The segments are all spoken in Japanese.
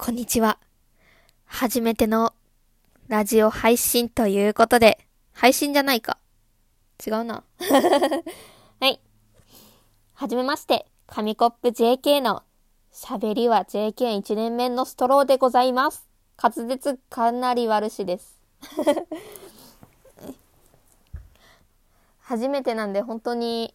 こんにちは。初めてのラジオ配信ということで、配信じゃないか。違うな。はい。はじめまして、紙コップ JK の喋りは JK1 年目のストローでございます。滑舌かなり悪しです。初めてなんで本当に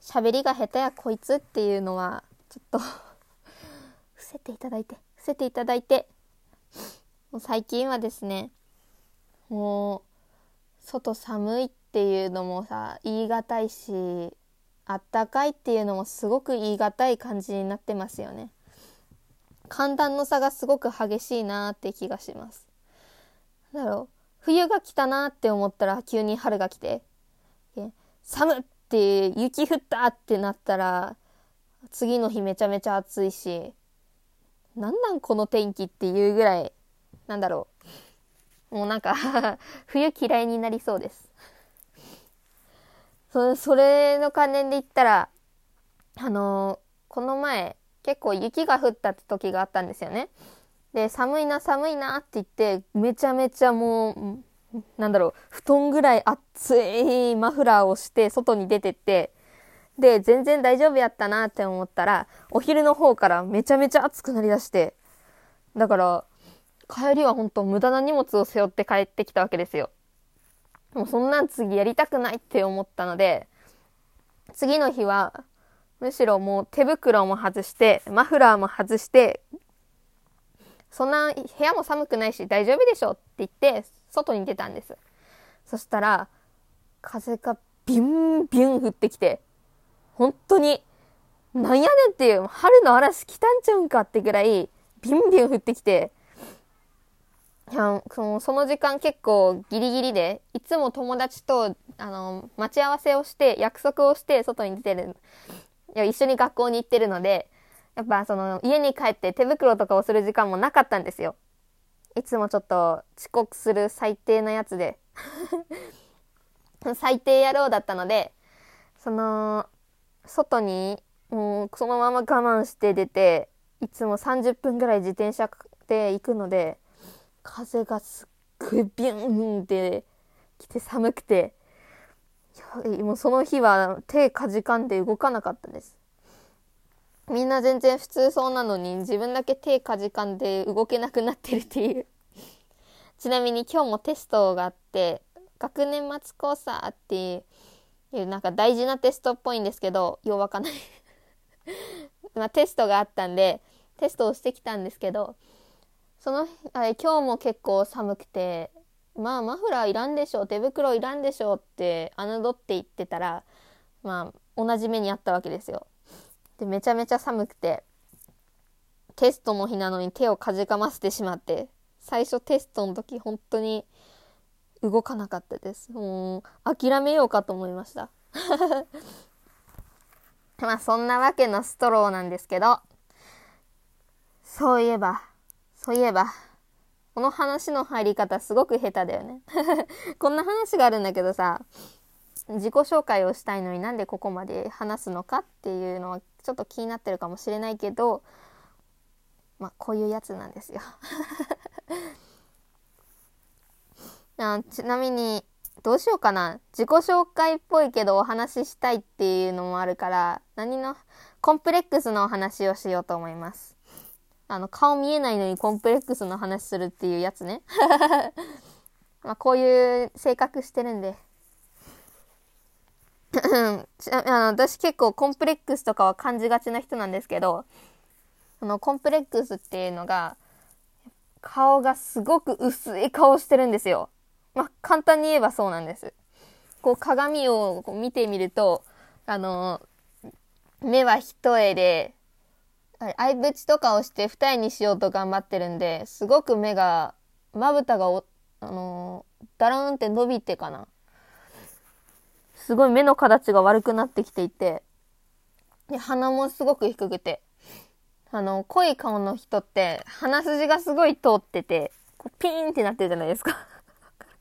喋りが下手やこいつっていうのはちょっと 伏せていただいて。せていただいて、もう最近はですね、もう、外寒いっていうのもさ、言い難いし、あったかいっていうのもすごく言い難い感じになってますよね。寒暖の差がすごく激しいなって気がします。だろう冬が来たなって思ったら急に春が来て、寒って雪降ったってなったら次の日めちゃめちゃ暑いしなんなんこの天気っていうぐらい、なんだろう。もうなんか 冬嫌いになりそうですそ。それの関連で言ったら、あのー、この前、結構雪が降った時があったんですよね。で、寒いな寒いなって言って、めちゃめちゃもう、なんだろう、布団ぐらい熱いマフラーをして外に出てって、で、全然大丈夫やったなって思ったら、お昼の方からめちゃめちゃ暑くなりだして、だから、帰りは本当無駄な荷物を背負って帰ってきたわけですよ。もうそんなん次やりたくないって思ったので、次の日は、むしろもう手袋も外して、マフラーも外して、そんな部屋も寒くないし大丈夫でしょって言って、外に出たんです。そしたら、風がビュンビュン降ってきて、本当に、なんやねんっていう、春の嵐来たんちゃうんかってぐらい、ビンビン降ってきて、いやそのその時間結構ギリギリで、いつも友達と、あの、待ち合わせをして、約束をして外に出てる、いや、一緒に学校に行ってるので、やっぱその、家に帰って手袋とかをする時間もなかったんですよ。いつもちょっと遅刻する最低なやつで。最低野郎だったので、その、外にもうそのまま我慢して出ていつも30分ぐらい自転車で行くので風がすっごいビュンって来て寒くて。もうその日は手かじかんで動かなかったです。みんな全然普通そうなのに自分だけ手かじかんで動けなくなってるっていう。ちなみに今日もテストがあって学年末交差っていういうなんか大事なテストっぽいんですけど、ようわかんない まあテストがあったんで、テストをしてきたんですけど、その、あれ今日も結構寒くて、まあマフラーいらんでしょう、手袋いらんでしょうって侮って言ってたら、まあ同じ目にあったわけですよ。で、めちゃめちゃ寒くて、テストの日なのに手をかじかませてしまって、最初テストの時本当に動かなかったです。もう、諦めようかと思いました。まあ、そんなわけのストローなんですけど、そういえば、そういえば、この話の入り方すごく下手だよね。こんな話があるんだけどさ、自己紹介をしたいのになんでここまで話すのかっていうのはちょっと気になってるかもしれないけど、まあ、こういうやつなんですよ。あちなみに、どうしようかな。自己紹介っぽいけどお話ししたいっていうのもあるから、何の、コンプレックスのお話をしようと思います。あの、顔見えないのにコンプレックスの話するっていうやつね。まあ、こういう性格してるんで。あの私結構コンプレックスとかは感じがちな人なんですけど、そのコンプレックスっていうのが、顔がすごく薄い顔してるんですよ。まあ、簡単に言えばそうなんです。こう、鏡をこう見てみると、あの、目は一重で、相ぶちとかをして二重にしようと頑張ってるんで、すごく目が、まぶたがお、あのだらーんって伸びてかな。すごい目の形が悪くなってきていて、で、鼻もすごく低くて、あの、濃い顔の人って、鼻筋がすごい通ってて、ピーンってなってるじゃないですか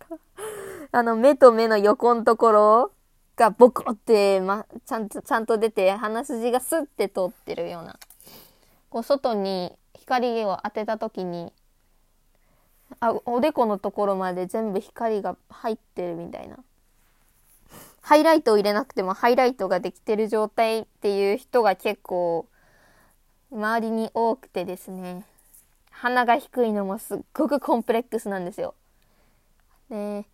あの、目と目の横のところがボコって、ま、ちゃんと、ちゃんと出て、鼻筋がスッて通ってるような。こう、外に光を当てた時にあおでこのところまで全部光が入ってるみたいなハイライトを入れなくてもハイライトができてる状態っていう人が結構周りに多くてですね鼻が低いのもすっごくコンプレックスなんですよ。で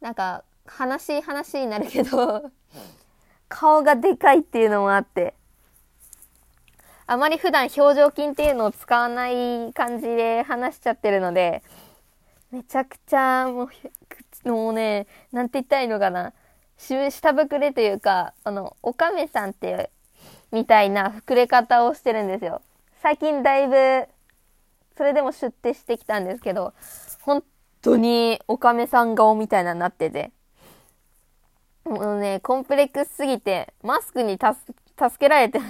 なんか悲しい話になるけど顔がでかいっていうのもあって。あまり普段表情筋っていうのを使わない感じで話しちゃってるのでめちゃくちゃもうもうねなんて言ったらいいのかな。下膨れというかあのおかめさんってみたいな膨れ方をしてるんですよ。最近だいぶそれでも出廷してきたんですけど本当におかめさん顔みたいなになっててもうね、コンプレックスすぎて、マスクに助けられてる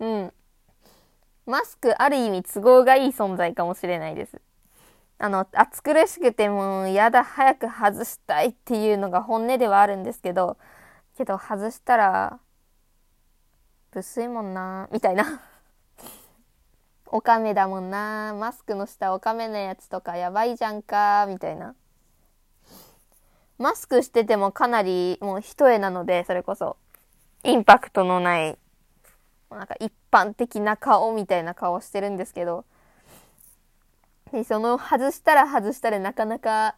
うん。マスクある意味都合がいい存在かもしれないです。あの、暑苦しくてもうやだ、早く外したいっていうのが本音ではあるんですけど、けど外したら、ぶすいもんなみたいなおかめだもんなマスクの下おかめのやつとかやばいじゃんかみたいな。マスクしててもかなりもう一重なので、それこそ、インパクトのない、なんか一般的な顔みたいな顔してるんですけど、で、その外したら外したらなかなか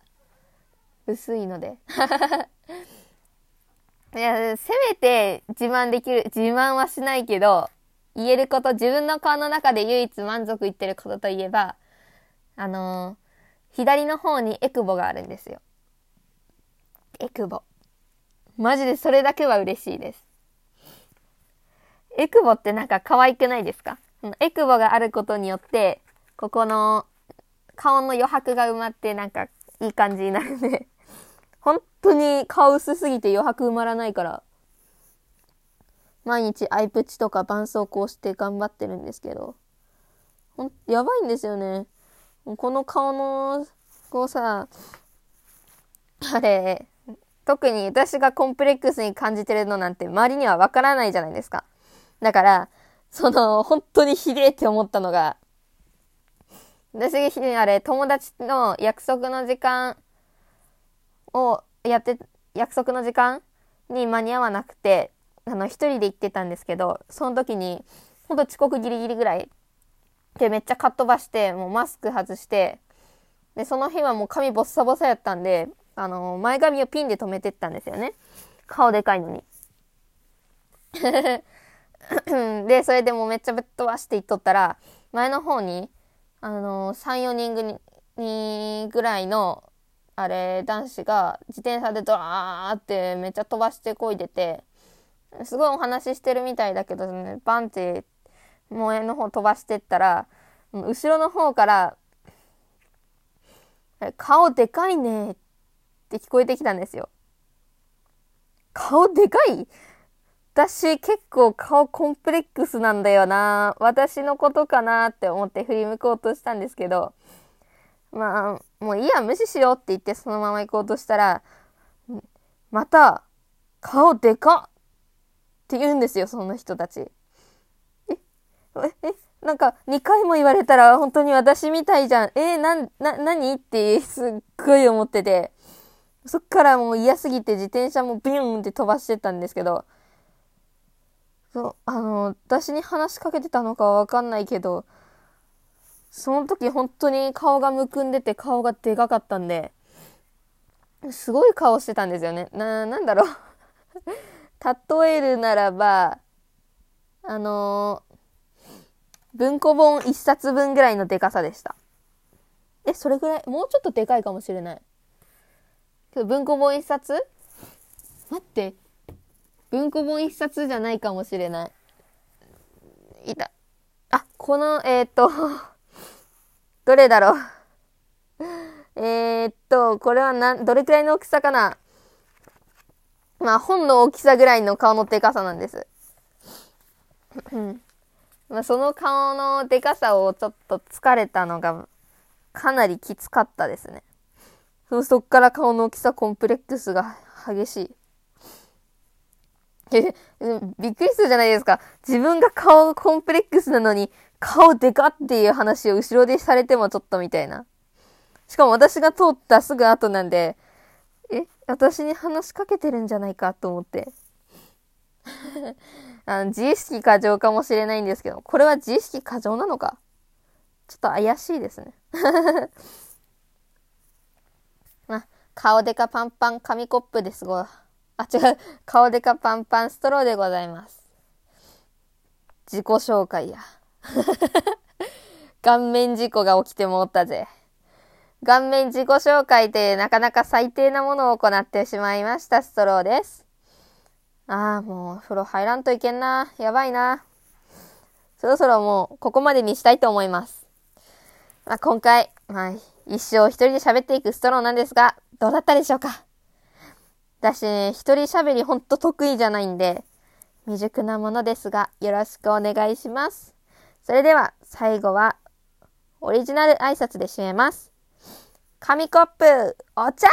薄いので。いや、せめて自慢できる、自慢はしないけど、言えること、自分の顔の中で唯一満足いってることといえば、あのー、左の方にエクボがあるんですよ。エクボ。マジでそれだけは嬉しいです。エクボってなんか可愛くないですか？エクボがあることによって、ここの顔の余白が埋まってなんかいい感じになるんで、本当に顔薄すぎて余白埋まらないから、毎日アイプチとか絆創膏して頑張ってるんですけど、ほん、やばいんですよね。この顔の、こうさ、あれ、特に私がコンプレックスに感じてるのなんて周りにはわからないじゃないですか。だから、その、本当にひでえって思ったのが、私がひあれ、友達の約束の時間をやって、約束の時間に間に合わなくて、あの、一人で行ってたんですけど、その時に、ほんと遅刻ギリギリぐらいでめっちゃかっ飛ばして、もうマスク外して、で、その日はもう髪ボッサボサやったんで、あの、前髪をピンで留めてったんですよね。顔でかいのに。で、それでもうめっちゃぶっ飛ばしていっとったら、前の方に、あの、3、4人組にぐらいの、あれ、男子が自転車でドラーってめっちゃ飛ばしてこいでて、すごいお話ししてるみたいだけどね、バンって萌えの方飛ばしてったら、後ろの方から、顔でかいねって聞こえてきたんですよ。顔でかい？私結構顔コンプレックスなんだよな。私のことかなって思って振り向こうとしたんですけど、まあ、もういいや、無視しようって言ってそのまま行こうとしたら、また、顔でかっって言うんですよ、その人たち。え？え？なんか2回も言われたら本当に私みたいじゃん。え？ー、な、な、何？ってすっごい思ってて。そっからもう嫌すぎて自転車もビューンって飛ばしてたんですけど、そう、あの、私に話しかけてたのかはわかんないけど、その時本当に顔がむくんでて顔がでかかったんで、すごい顔してたんですよね。な、なんだろう例えるならば、あの文庫本一冊分ぐらいのでかさでした。え、それぐらい？もうちょっとでかいかもしれない。文庫本一冊？待って。文庫本一冊じゃないかもしれない。いた。あ、この、えー、っと、どれだろう。えっと、これはな、どれくらいの大きさかな？まあ、本の大きさぐらいの顔のでかさなんです。まあ、その顔のでかさをちょっと疲れたのが、かなりきつかったですね。そっから顔の大きさコンプレックスが激しい。え、びっくりするじゃないですか。自分が顔コンプレックスなのに、顔でかっていう話を後ろでされてもちょっとみたいな。しかも私が通ったすぐ後なんで、私に話しかけてるんじゃないかと思って。あの自意識過剰かもしれないんですけど、これは自意識過剰なのか？ちょっと怪しいですね。あ、顔でかパンパン紙コップですご。あ、違う。顔でかパンパンストローでございます。自己紹介や。顔面事故が起きてもったぜ。顔面自己紹介でなかなか最低なものを行ってしまいましたストローです。ああ、もう風呂入らんといけんな。やばいな。そろそろもうここまでにしたいと思います。まあ、今回、まあ、一生一人で喋っていくストローなんですが、どうだったでしょうか私ね、一人喋りほんと得意じゃないんで、未熟なものですが、よろしくお願いします。それでは、最後は、オリジナル挨拶で締めます。紙コップ、お茶